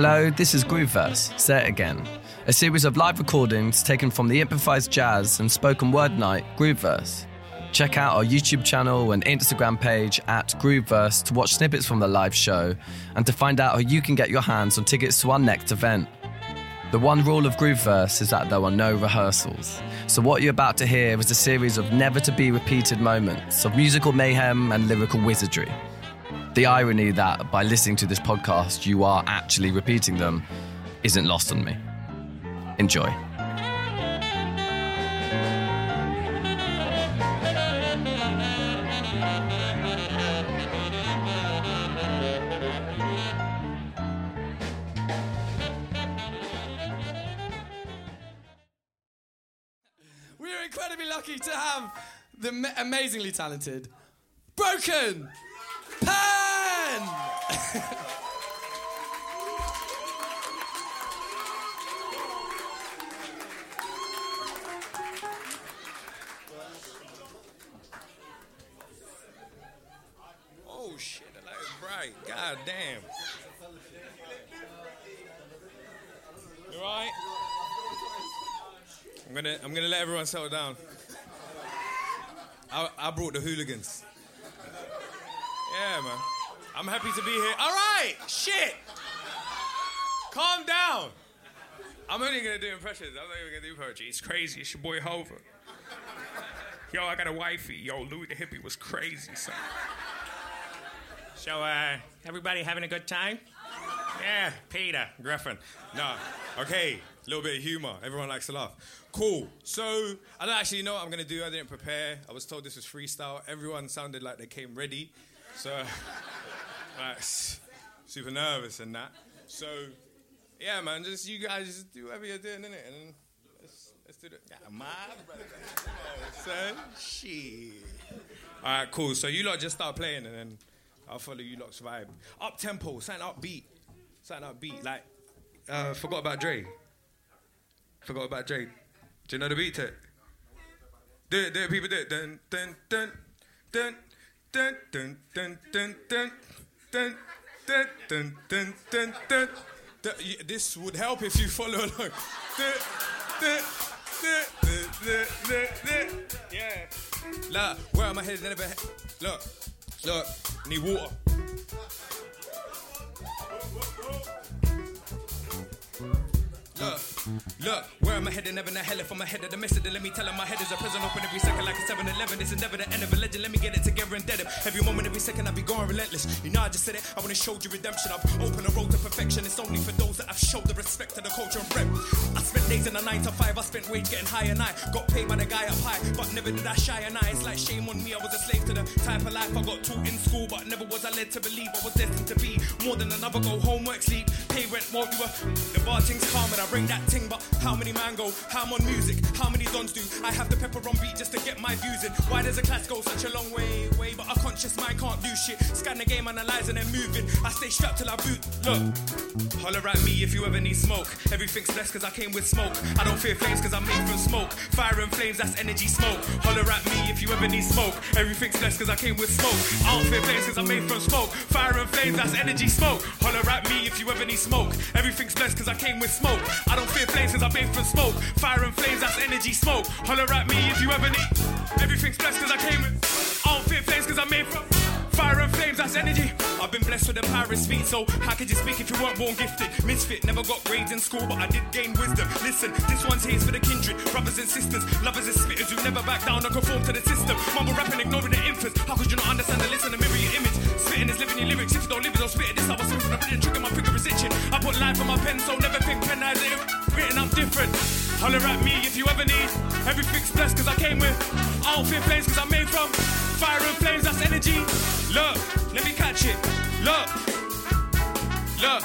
Hello, this is Grooveverse, Say It Again, a series of live recordings taken from the improvised jazz and spoken word night Grooveverse. Check out our YouTube channel and Instagram page at Grooveverse to watch snippets from the live show and to find out how you can get your hands on tickets to our next event. The one rule of Grooveverse is that there are no rehearsals. So, what you're about to hear is a series of never to be repeated moments of musical mayhem and lyrical wizardry. The irony that by listening to this podcast you are actually repeating them isn't lost on me. Enjoy. We are incredibly lucky to have the amazingly talented Broken Pen! Oh shit, the light is bright. God damn. You alright? I'm gonna I'm gonna let everyone settle down. I, I brought the hooligans. Yeah, man. I'm happy to be here. Alright! Shit! Calm down. I'm only gonna do impressions. I'm not even gonna do poetry. It's crazy. It's your boy Hova. Yo, I got a wifey. Yo, Louis the hippie was crazy, son. So, uh, everybody having a good time? Yeah, Peter Griffin. No, okay, a little bit of humor. Everyone likes to laugh. Cool. So, I don't actually know what I'm gonna do. I didn't prepare. I was told this was freestyle. Everyone sounded like they came ready. So, like, super nervous and that. So, yeah, man, just you guys just do whatever you're doing, innit? And let's, let's do it. Yeah, my brother. All right, cool. So you lot just start playing and then I'll follow you lot's vibe. Up tempo, sign up beat, sign up beat. Like, uh, forgot about Dre. Forgot about Dre. Do you know the beat to it? Do it, do it, people do it. Dun, dun, dun, dun, dun, dun, dun, dun. dun dun dun dun dun dun dun. This would help if you follow along. Yeah. Look, where am I headed? Look, look. Need water. Look, where am I headed? Never know hell if I'm ahead of the message. Then let me tell him my head is a prison open every second like a 7 Eleven. This is never the end of a legend. Let me get it together and dead him. Every moment, every second, I be going relentless. You know, I just said it. I want to show you redemption. I've opened a road to perfection. It's only for those that have showed the respect to the culture and rep. I spent days in a 9 to 5. I spent wage getting high and I got paid by the guy up high. But never did I shy and I. It's like shame on me. I was a slave to the type of life I got taught in school. But never was I led to believe I was destined to be more than another. Go home, work, sleep, pay rent, more you were. The bar thing's calm and I bring that ting. But how many man go? How I'm on music? How many dons do? I have the pepper on beat just to get my views in. Why does a class go such a long way? Way, but a conscious mind can't do shit. Scan the game, analyze and then moving. I stay strapped till I boot. Look, holler at me if you ever need smoke. Everything's blessed cause I came with smoke. I don't fear flames cause I'm made from smoke. Fire and flames, that's energy smoke. Holler at me if you ever need smoke. Everything's blessed cause I came with smoke. I don't fear flames cause I'm made from smoke. Fire and flames, that's energy smoke. Holler at me if you ever need smoke. Everything's blessed cause I came with smoke. I don't fear flames cause I'm made from smoke. Fire and flames, that's energy smoke. Holler at me if you ever need. Everything's blessed cause I came with. I don't fear flames cause I'm made from. Fire and flames, that's energy. I've been blessed with the power of speech, so how could you speak if you weren't born gifted? Misfit, never got grades in school, but I did gain wisdom. Listen, this one's here's for the kindred, brothers and sisters, lovers and spitters who never back down or conform to the system. Mumble rapping, ignoring the infants. How could you not understand the listen and mirror your image? Spitting is living your lyrics. If you don't live it, don't spit it. This I was from the brilliant trigger, my finger is itching. I put life on my pen, so never think pen has it written. I'm different. Holler at me if you ever need. Everything's blessed cause I came with. I don't cause I'm made from. Fire and flames, that's energy. Look, let me catch it. Look, look,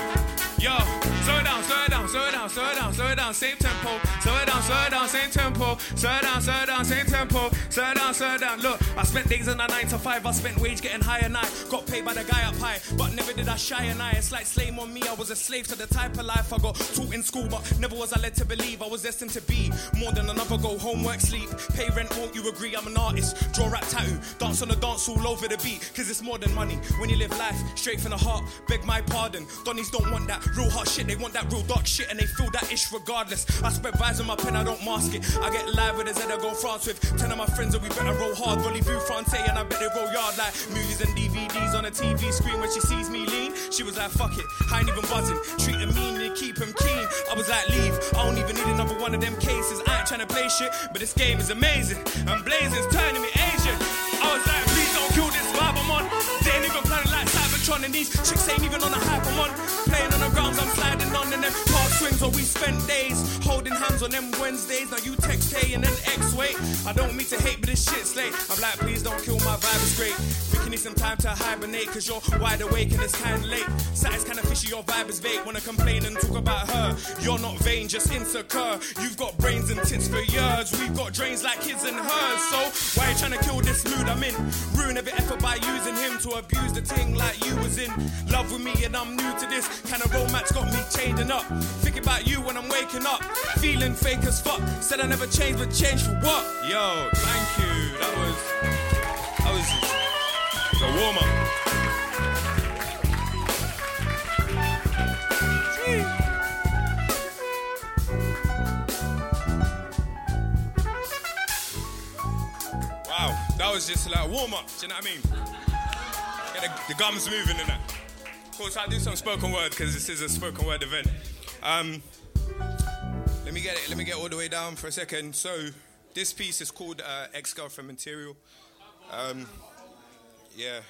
yo. Slow it down, slow it down, slow it down, slow it down, slow it down, same tempo. Slow it down, slow it down, same tempo. Slow it down, slow it down, same tempo. Slow it down, down, swear down. Look, I spent days on a nine to five. I spent wage getting higher I got paid by the guy up high. But never did I shy and I. It's like slave on me. I was a slave to the type of life I got taught in school, but never was I led to believe I was destined to be more than another go home, work, sleep, pay rent. Won't you agree? I'm an artist. Draw rap tattoo, dance on the dance all over the beat. Cause it's more than money when you live life straight from the heart. Beg my pardon. Donnies don't want that real hot shit. They want that real dark shit and they feel that ish regardless. I spread vibes on my pen, I don't mask it. I get live with a Z, I go France with 10 of my friends, and we better roll hard. Volley-Vu France, and I bet they roll yard like movies and DVDs on a TV screen. When she sees me lean, she was like, fuck it, I ain't even buzzing. Treat him mean and keep him keen. I was like, leave, I don't even need another one of them cases. I ain't trying to play shit, but this game is amazing. And Blazing's turning me Asian. I was like, like and these chicks ain't even on the hype I'm on. Playing on the grounds I'm sliding and then past swings where we spent days holding hands on them Wednesdays. Now you text K and then X wait. I don't mean to hate, but this shit's late. I'm like, please don't kill my vibe, it's great. We can need some time to hibernate, cause you're wide awake and it's kinda late. Sight kinda fishy, your vibe is vague. Wanna complain and talk about her. You're not vain, just insecure. You've got brains and tits for years. We've got drains like his and hers. So why you trying to kill this mood I'm in? Ruin every effort by using him to abuse the thing like you was in love with me and I'm new to this kind of romance got me changing up. Think about you when I'm waking up, feeling fake as fuck. Said I never changed, but changed for what? Yo, thank you. That was that was the warm up. Wow, that was just like warm up. Do you know what I mean? Get the, the gums moving and that. Of course, I'll do some spoken word because this is a spoken word event. Um, let me get it. Let me get all the way down for a second. So, this piece is called uh, "Ex-Girlfriend Material." Um, yeah.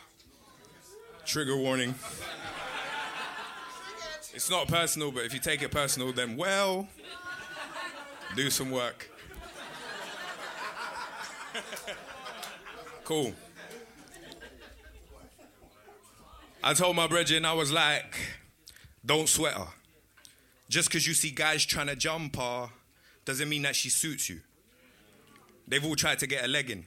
Trigger warning. It's not personal, but if you take it personal, then well, do some work. cool. I told my brethren, I was like, don't sweat her. Just because you see guys trying to jump her doesn't mean that she suits you. They've all tried to get a leg in.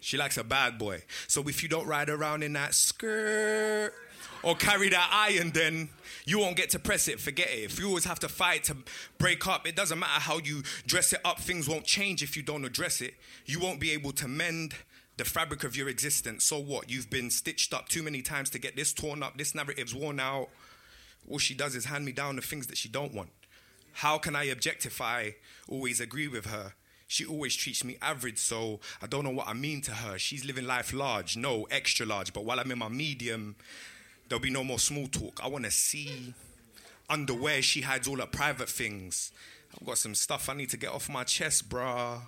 She likes a bad boy. So if you don't ride around in that skirt or carry that iron, then you won't get to press it. Forget it. If you always have to fight to break up, it doesn't matter how you dress it up. Things won't change if you don't address it. You won't be able to mend the fabric of your existence. So what? You've been stitched up too many times to get this torn up. This narrative's worn out. All she does is hand me down the things that she don't want. How can I objectify, always agree with her? She always treats me average, so I don't know what I mean to her. She's living life large, no, extra large. But while I'm in my medium, there'll be no more small talk. I want to see underwear she hides all her private things. I've got some stuff I need to get off my chest, bruh.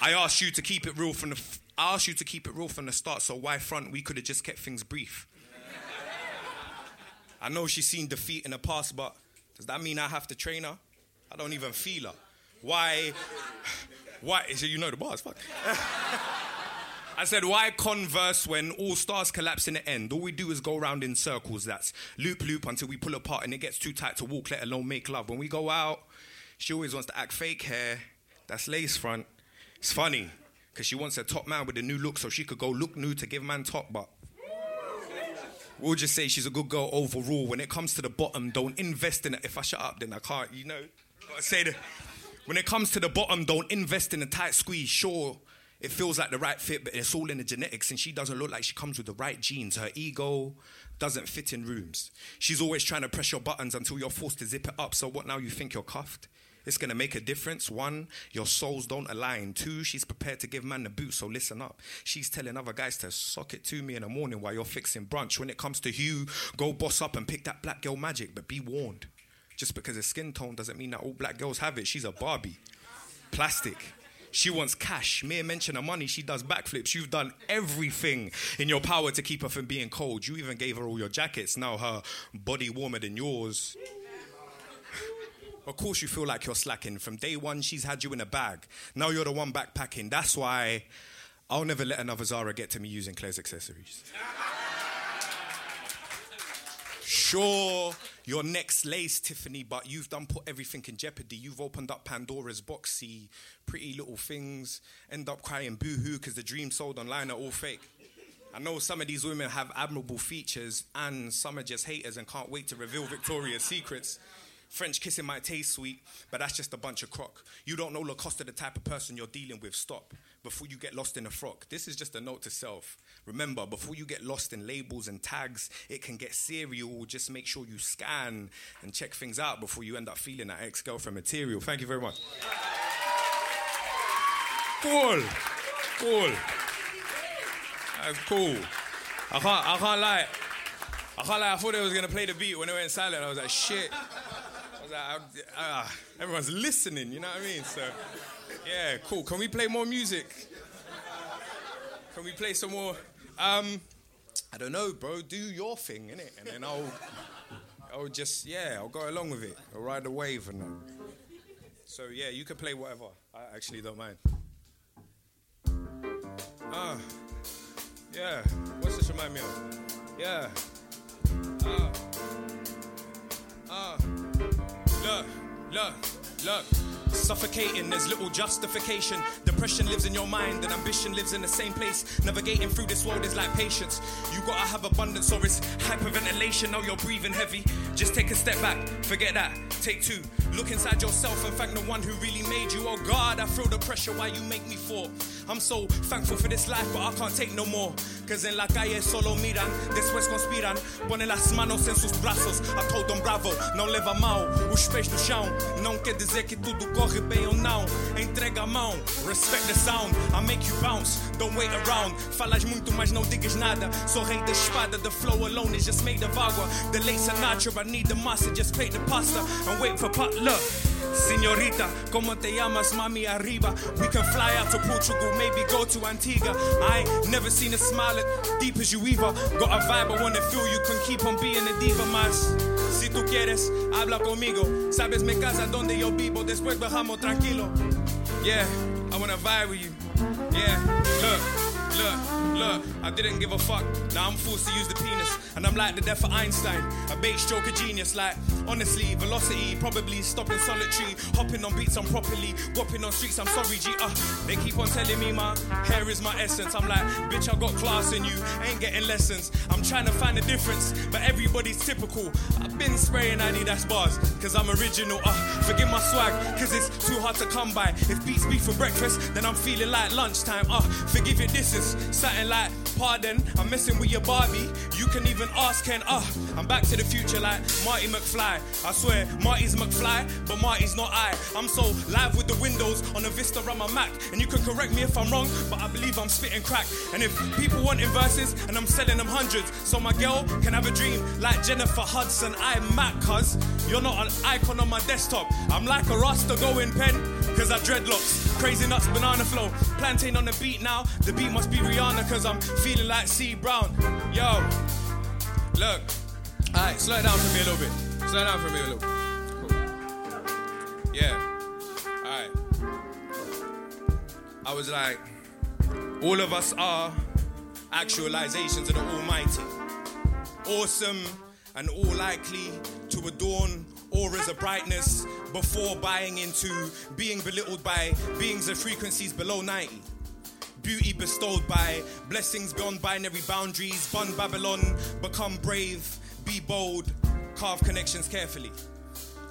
I asked you to keep it real from the. F- I asked you to keep it real from the start. So why front? We could have just kept things brief. I know she's seen defeat in the past, but does that mean I have to train her? I don't even feel her. Why? Why? So you know the bars. Fuck. I said, why converse when all stars collapse in the end? All we do is go around in circles. That's loop loop until we pull apart and it gets too tight to walk, let alone make love. When we go out, she always wants to act fake hair. That's lace front. It's funny because she wants a top man with a new look so she could go look new to give man top, but we'll just say she's a good girl overall. When it comes to the bottom, don't invest in it. If I shut up, then I can't, you know. Gotta say that. When it comes to the bottom, don't invest in a tight squeeze. Sure, it feels like the right fit, but it's all in the genetics, and she doesn't look like she comes with the right genes. Her ego doesn't fit in rooms. She's always trying to press your buttons until you're forced to zip it up. So what now? You think you're cuffed? It's gonna make a difference. One, your souls don't align. Two, she's prepared to give man the boot, so listen up. She's telling other guys to sock it to me in the morning while you're fixing brunch. When it comes to Hugh, go boss up and pick that black girl magic, but be warned. Just because her skin tone doesn't mean that all black girls have it. She's a Barbie. Plastic. She wants cash. Mere mention of money, she does backflips. You've done everything in your power to keep her from being cold. You even gave her all your jackets. Now her body warmer than yours. Of course, you feel like you're slacking. From day one, she's had you in a bag. Now you're the one backpacking. That's why I'll never let another Zara get to me using Claire's accessories. Sure, your next lace, Tiffany, but you've done put everything in jeopardy. You've opened up Pandora's box, see pretty little things, end up crying boo hoo because the dreams sold online are all fake. I know some of these women have admirable features, and some are just haters and can't wait to reveal Victoria's secrets. French kissing might taste sweet, but that's just a bunch of crock. You don't know Lacoste, the type of person you're dealing with. Stop before you get lost in a frock. This is just a note to self. Remember, before you get lost in labels and tags, it can get serial. Just make sure you scan and check things out before you end up feeling that ex girlfriend material. Thank you very much. Cool. Cool. That's cool. I can't, I can't lie. I can't lie. I thought they was gonna play the beat when it went silent. I was like, shit. I was like, uh, everyone's listening. You know what I mean? So, yeah, cool. Can we play more music? Can we play some more? Um, I don't know, bro. Do your thing, innit? And then I'll, I'll just, yeah, I'll go along with it. I'll ride the wave and. Uh, so yeah, you can play whatever. I actually don't mind. Ah. Uh, yeah. What's this remind me of? Yeah. Look, look. Suffocating, there's little justification. Depression lives in your mind, and ambition lives in the same place. Navigating through this world is like patience. You gotta have abundance, or it's hyperventilation. Now you're breathing heavy. Just take a step back, forget that. Take two. Look inside yourself and thank the one who really made you. Oh God, I feel the pressure why you make me fall. I'm so thankful for this life, but I can't take no more. Cause en la calle solo miran, después conspiran. Ponen las manos en sus brazos. I told them bravo, não leva mal. Os pés no chão. Não quer dizer que tudo corre bem ou não. Entrega a mão, respect the sound. I make you bounce, don't wait around. Falas muito, mas não digas nada. Sou rei da espada, the flow alone is just made of água. The lace are natural, I need the mustard, just plate the pasta and wait for. Look, señorita, como te llamas, mami arriba? We can fly out to Portugal, maybe go to Antigua. I ain't never seen a smile as deep as you either. Got a vibe, I wanna feel you can keep on being a diva más. Si tú quieres, habla conmigo. Sabes mi casa donde yo vivo, después bajamos tranquilo. Yeah, I wanna vibe with you. Yeah, look. Look, look, I didn't give a fuck. Now I'm forced to use the penis. And I'm like the death of Einstein. A bait stroke of genius. Like, honestly, velocity, probably stopping solitary. Hopping on beats, I'm properly. Whopping on streets, I'm sorry, G. Uh, they keep on telling me my hair is my essence. I'm like, bitch, I got class in you. Ain't getting lessons. I'm trying to find a difference, but everybody's typical. I've been spraying Adidas bars, cause I'm original. Uh, forgive my swag, cause it's too hard to come by. If beats be for breakfast, then I'm feeling like lunchtime. Uh, forgive your distance. Something like, pardon, I'm messing with your Barbie. You can even ask Ken, uh, I'm back to the future like Marty McFly. I swear, Marty's McFly, but Marty's not I. I'm so live with the windows on a Vista on my Mac. And you can correct me if I'm wrong, but I believe I'm spitting crack. And if people want verses and I'm selling them hundreds, so my girl can have a dream like Jennifer Hudson. I'm Mac, cuz you're not an icon on my desktop. I'm like a Rasta going pen, cause I dreadlocks. Crazy nuts, banana flow. Plantain on the beat now. The beat must be Rihanna, cause I'm feeling like C Brown. Yo, look. Alright, slow it down for me a little bit. Slow it down for me a little bit. Yeah. Alright. I was like, all of us are actualizations of the Almighty. Awesome and all likely to adorn auras of brightness before buying into being belittled by beings of frequencies below 90. Beauty bestowed by blessings beyond binary boundaries. Bun Babylon, become brave, be bold, carve connections carefully.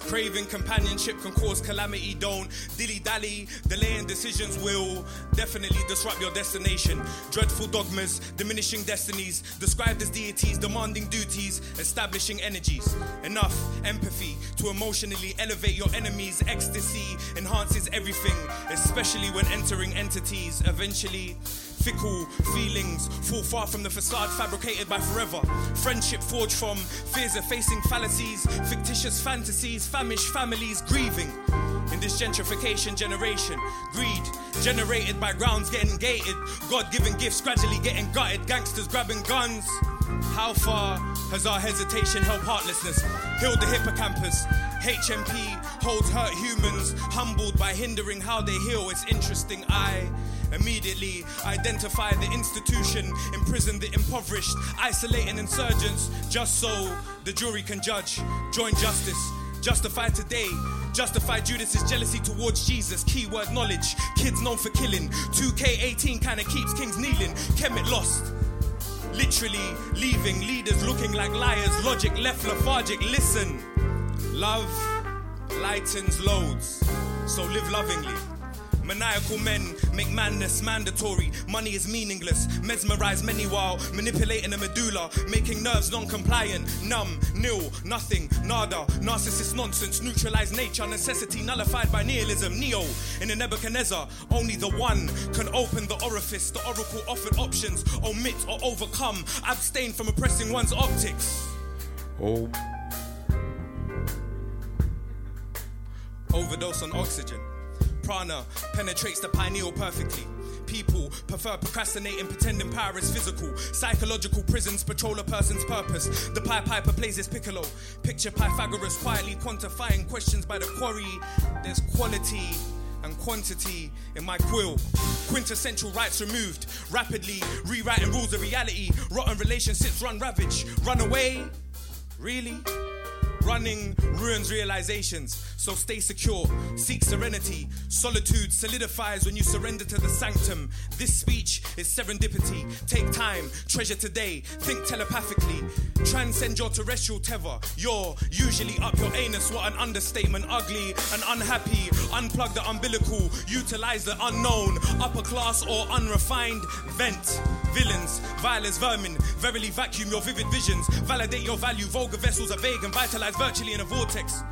Craving companionship can cause calamity. Don't dilly dally. Delaying decisions will definitely disrupt your destination. Dreadful dogmas, diminishing destinies, described as deities, demanding duties, establishing energies. Enough empathy to emotionally elevate your enemies. Ecstasy enhances everything, especially when entering entities. Eventually, Fickle feelings fall far from the facade fabricated by forever. Friendship forged from fears of facing fallacies, fictitious fantasies, famished families grieving. In this gentrification generation, greed generated by grounds getting gated, God given gifts gradually getting gutted, gangsters grabbing guns. How far has our hesitation helped heartlessness? Healed the hippocampus. HMP holds hurt humans, humbled by hindering how they heal. It's interesting. I Immediately identify the institution, imprison the impoverished, isolate isolating insurgents, just so the jury can judge. Join justice. Justify today, justify Judas's jealousy towards Jesus. Keyword knowledge, kids known for killing. 2K18 kinda keeps kings kneeling. Kemet lost, literally leaving leaders looking like liars. Logic left lethargic. Listen, love lightens loads, so live lovingly. Maniacal men make madness mandatory. Money is meaningless. Mesmerize many while manipulating the medulla, making nerves non compliant. Numb, nil, nothing, nada. Narcissist nonsense. Neutralize nature. Necessity nullified by nihilism. Neo in a Nebuchadnezzar. Only the one can open the orifice. The oracle offered options. Omit or overcome. Abstain from oppressing one's optics. Oh. Overdose on oxygen. Prana penetrates the pineal perfectly. People prefer procrastinating, pretending power is physical. Psychological prisons patrol a person's purpose. The Pied Piper plays his piccolo. Picture Pythagoras quietly quantifying questions by the quarry. There's quality and quantity in my quill. Quintessential rights removed. Rapidly rewriting rules of reality. Rotten relationships run ravage. Run away? Really? Running ruins realizations, so stay secure, seek serenity. Solitude solidifies when you surrender to the sanctum. This speech is serendipity. Take time, treasure today, think telepathically. Transcend your terrestrial tether. You're usually up your anus, what an understatement. Ugly and unhappy, unplug the umbilical, utilize the unknown. Upper class or unrefined, vent. Villains, violence, vermin, verily vacuum your vivid visions. Validate your value, vulgar vessels are vague and vitalized virtually in a vortex.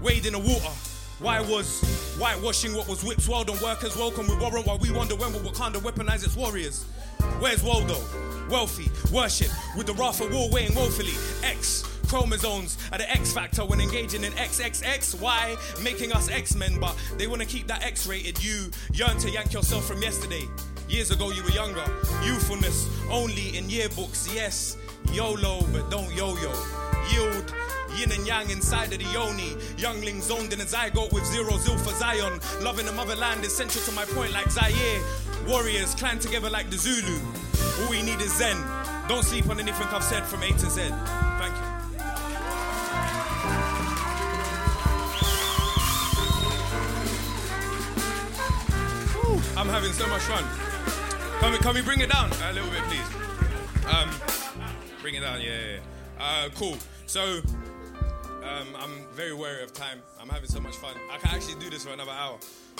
Wade in the water. Why was whitewashing what was whips world on workers welcome with warrant while we wonder when will Wakanda weaponize its warriors? Where's Waldo? Wealthy, worship, with the wrath of war weighing woefully. X chromosomes are the X factor when engaging in XXXY, making us X Men, but they want to keep that X rated. You yearn to yank yourself from yesterday. Years ago, you were younger. Youthfulness only in yearbooks, yes. YOLO, but don't yo yo. Yield yin and yang inside of the yoni. Youngling zoned in a zygote with zero zeal for Zion. Loving the motherland is central to my point, like Zaire. Warriors clan together like the Zulu. All we need is Zen. Don't sleep on anything I've said from A to Z. Thank you. I'm having so much fun. Can we, can we bring it down a little bit, please? Um, bring it down, yeah, yeah. yeah. Uh, cool. So, um, I'm very wary of time. I'm having so much fun. I can actually do this for another hour.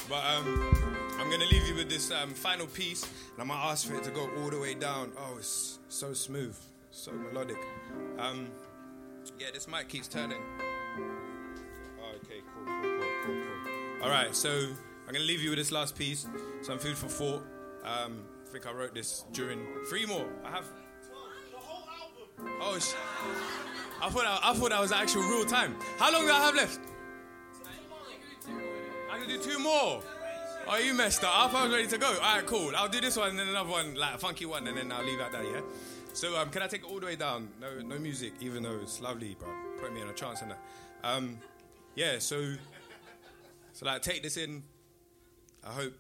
But um, I'm going to leave you with this um, final piece, and I'm going to ask for it to go all the way down. Oh, it's so smooth, so melodic. Um, yeah, this mic keeps turning. Oh, okay, cool, cool, cool, cool, cool. All right, so I'm going to leave you with this last piece, some food for thought. Um, I think I wrote this during three more. I have. The whole album. Oh, sh- I thought I, I thought that was actual real time. How long do I have left? I can do two more. Oh, you messed up. I thought I was ready to go. All right, cool. I'll do this one and then another one, like a funky one, and then I'll leave out that yeah? So, um, can I take it all the way down? No, no music, even though it's lovely, bro. Put me on a chance in that. Um, yeah, so, so like, take this in. I hope,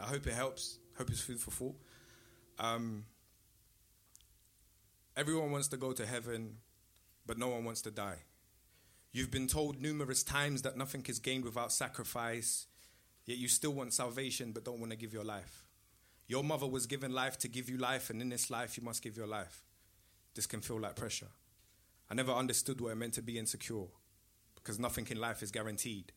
I hope it helps. Hope it's food for thought. Um, everyone wants to go to heaven, but no one wants to die. You've been told numerous times that nothing is gained without sacrifice, yet you still want salvation but don't want to give your life. Your mother was given life to give you life, and in this life, you must give your life. This can feel like pressure. I never understood what it meant to be insecure because nothing in life is guaranteed.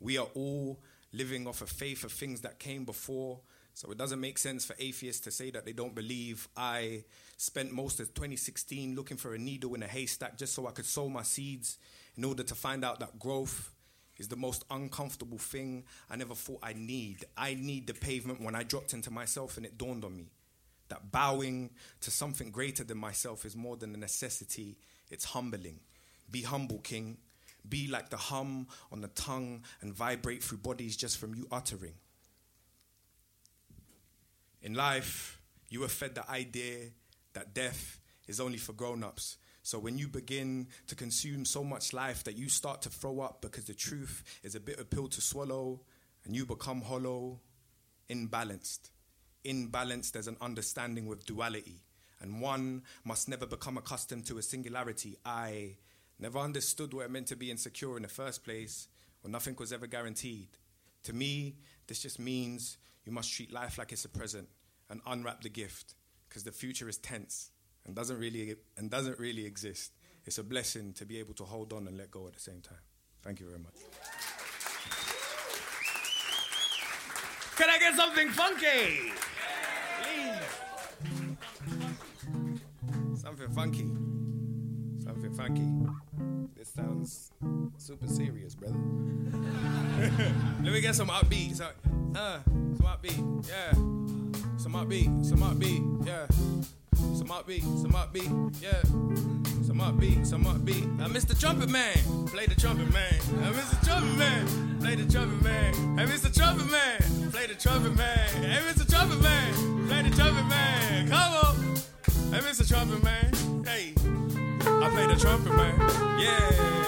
We are all living off a faith of things that came before, so it doesn't make sense for atheists to say that they don't believe. I spent most of 2016 looking for a needle in a haystack just so I could sow my seeds in order to find out that growth is the most uncomfortable thing I never thought I need. I need the pavement when I dropped into myself and it dawned on me that bowing to something greater than myself is more than a necessity, it's humbling. Be humble, King. Be like the hum on the tongue and vibrate through bodies just from you uttering. In life, you were fed the idea that death is only for grown ups. So when you begin to consume so much life that you start to throw up because the truth is a bitter pill to swallow and you become hollow, imbalanced. Imbalanced, balance, there's an understanding with duality, and one must never become accustomed to a singularity. I never understood what it meant to be insecure in the first place, when nothing was ever guaranteed. To me, this just means you must treat life like it's a present and unwrap the gift, because the future is tense and doesn't really and doesn't really exist. It's a blessing to be able to hold on and let go at the same time. Thank you very much. Can I get something funky? Something funky. Something funky. This sounds super serious, brother. Let me get some upbeat. So, uh, some upbeat. Yeah. Some upbeat. Some upbeat. Yeah. Some upbeat. Some upbeat. Yeah. Some upbeat. Some upbeat. I miss the trumpet man. Play the trumpet man. I miss the trumpet man. Play the trumpet man. I miss the trumpet man. Play the trumpet man. Hey, Mr. Trumpet Man. Play the trumpet man. Come on. Hey, Mr. Trumpet Man. Hey. I play the trumpet man. Yeah.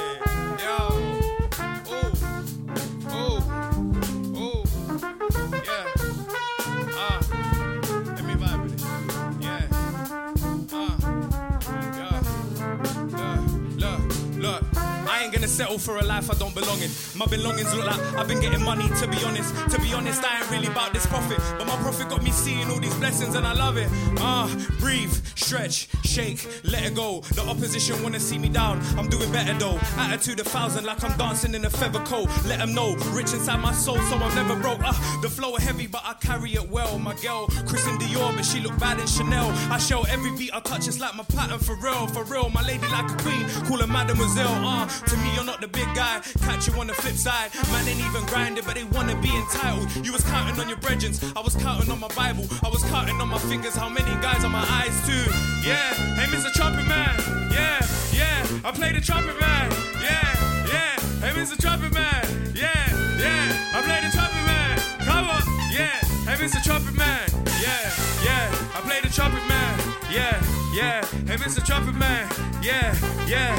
Look. Ain't gonna settle for a life I don't belong in. My belongings look like I've been getting money, to be honest. To be honest, I ain't really about this profit. But my profit got me seeing all these blessings and I love it. Ah, breathe, stretch, shake, let it go. The opposition wanna see me down. I'm doing better though. Attitude a thousand like I'm dancing in a feather coat. Let them know, rich inside my soul, so I'm never broke. Ah, the flow heavy, but I carry it well. My girl, Christian Dior, but she look bad in Chanel. I show every beat I touch, it's like my pattern for real, for real. My lady like a queen, call her mademoiselle. Ah, to me, you're not the big guy. Catch you on the flip side. Man ain't even grinding, but they wanna be entitled. You was counting on your brethrens, I was counting on my Bible. I was counting on my fingers, how many guys on my eyes too. Yeah, hey Mr. Trumpet Man. Yeah, yeah, I play the trumpet man. Yeah, yeah, hey Mr. Trumpet Man. Yeah, hey Mr. Trumpet Man. Yeah, yeah,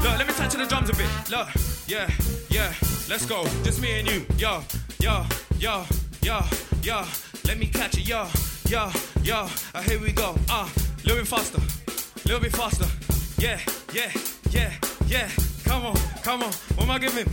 look, let me touch the drums a bit. Look, yeah, yeah, let's go. Just me and you. Yo, yo, yo, yo, yo. Let me catch it, yo, yo, yo. Uh, here we go. Uh, little bit faster, a little bit faster. Yeah, yeah, yeah, yeah. Come on, come on. What am I giving?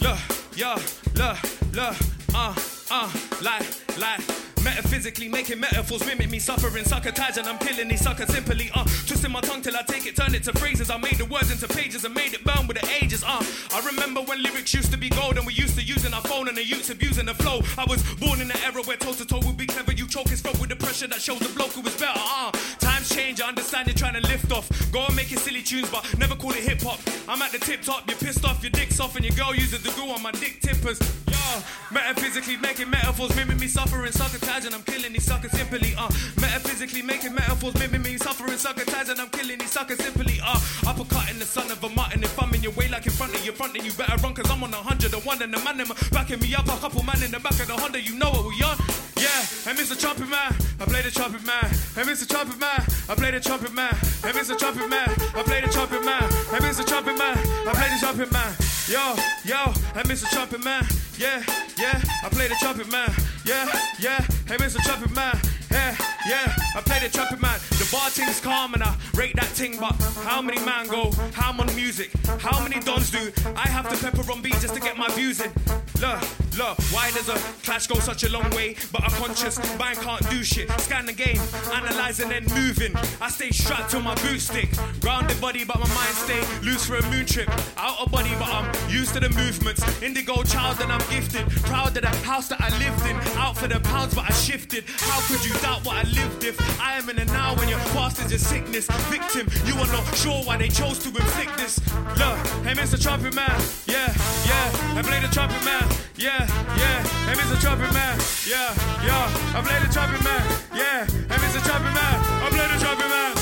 Look, yo, look, look. Uh, uh, like, like. Metaphysically making metaphors mimic me suffering, succotage, and I'm killing these suckers simply. Uh, twisting my tongue till I take it, turn it to phrases. I made the words into pages and made it burn with the ages. Uh, I remember when lyrics used to be gold and we used to using our phone and the youths abusing the flow. I was born in an era where toe to toe would be clever. You choke his throat with the pressure that shows the bloke who was better. Uh, times change, I understand you're trying to lift off. Go and make it silly tunes, but never call it hip hop. I'm at the tip top, you're pissed off, your dick's off, and your girl uses the goo on my dick tippers. Yo, metaphysically making metaphors, mimic me suffering, and I'm killing these suckers simply. Uh, metaphysically making metaphors, mimic me suffering, succotage, and I'm killing these suckers simply. Uh, uppercut in the son of a mutton. If I'm in your way, like in front of you, front, then you better run, cause I'm on a hundred and one, and the man them backing me up. A couple man in the back of the Honda, you know what we on. Yeah, hey Mr. Trumpet Man, I play the trumpet man. Hey Mr. Trumpet Man, I play the trumpet man. Hey Mr. Trumpet Man, I play the trumpet man. Hey Mr. Trumpet Man, I play the trumpet man. Yo, yo, hey Mr. Trumpet Man, yeah, yeah, I play the trumpet man. Yeah, yeah, hey Mr. Trumpet Man, yeah, yeah, I play the trumpet man. The bar thing's calm and I rate that ting, but how many man go? How on music? How many dons do? I have to pepper on beat just to get my views in. Look, look, why does a clash go such a long way? But a conscious mind can't do shit. Scan the game, analyze and then moving. I stay strapped to my boot stick. Grounded body, but my mind stay loose for a moon trip. Out of body, but I'm used to the movements. Indigo child and I'm gifted. Proud of the house that I lived in. Out for the pounds, but I shifted. How could you doubt what I lived if I am in the now when your past is a sickness? Victim, you are not sure why they chose to inflict this. Look, hey Mr. Trumpet Man, yeah, yeah, I play the trumpet man, yeah, yeah, hey Mr. Trumpet Man, yeah, yeah, I play the trumpet man, yeah, hey Mr. Trumpet Man, I play the trumpet man.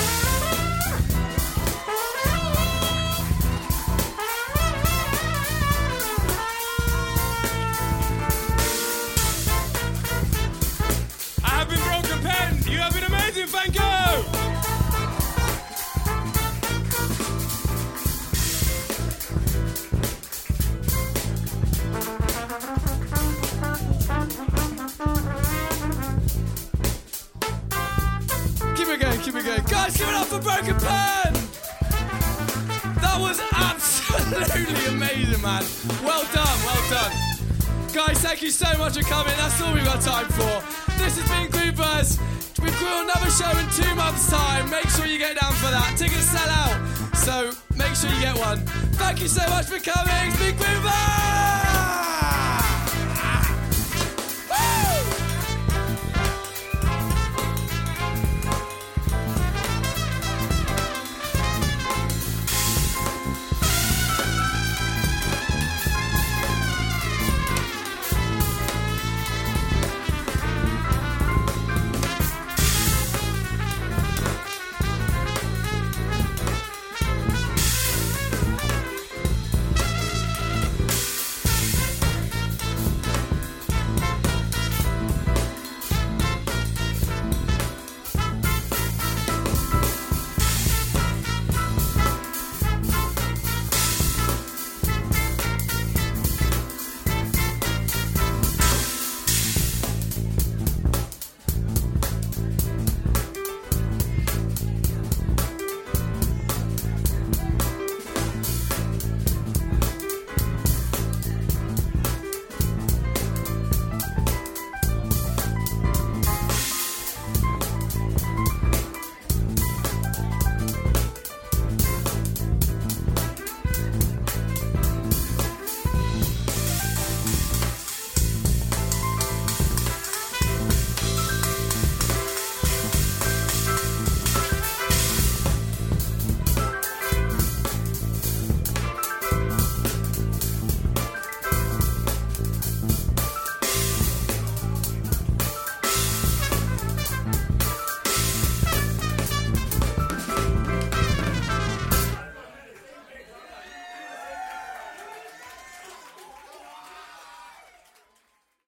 Thank you so much for coming. That's all we've got time for. This has been Grooveverse. We've got another show in two months' time. Make sure you get down for that. Tickets sell out, so make sure you get one. Thank you so much for coming. It's been!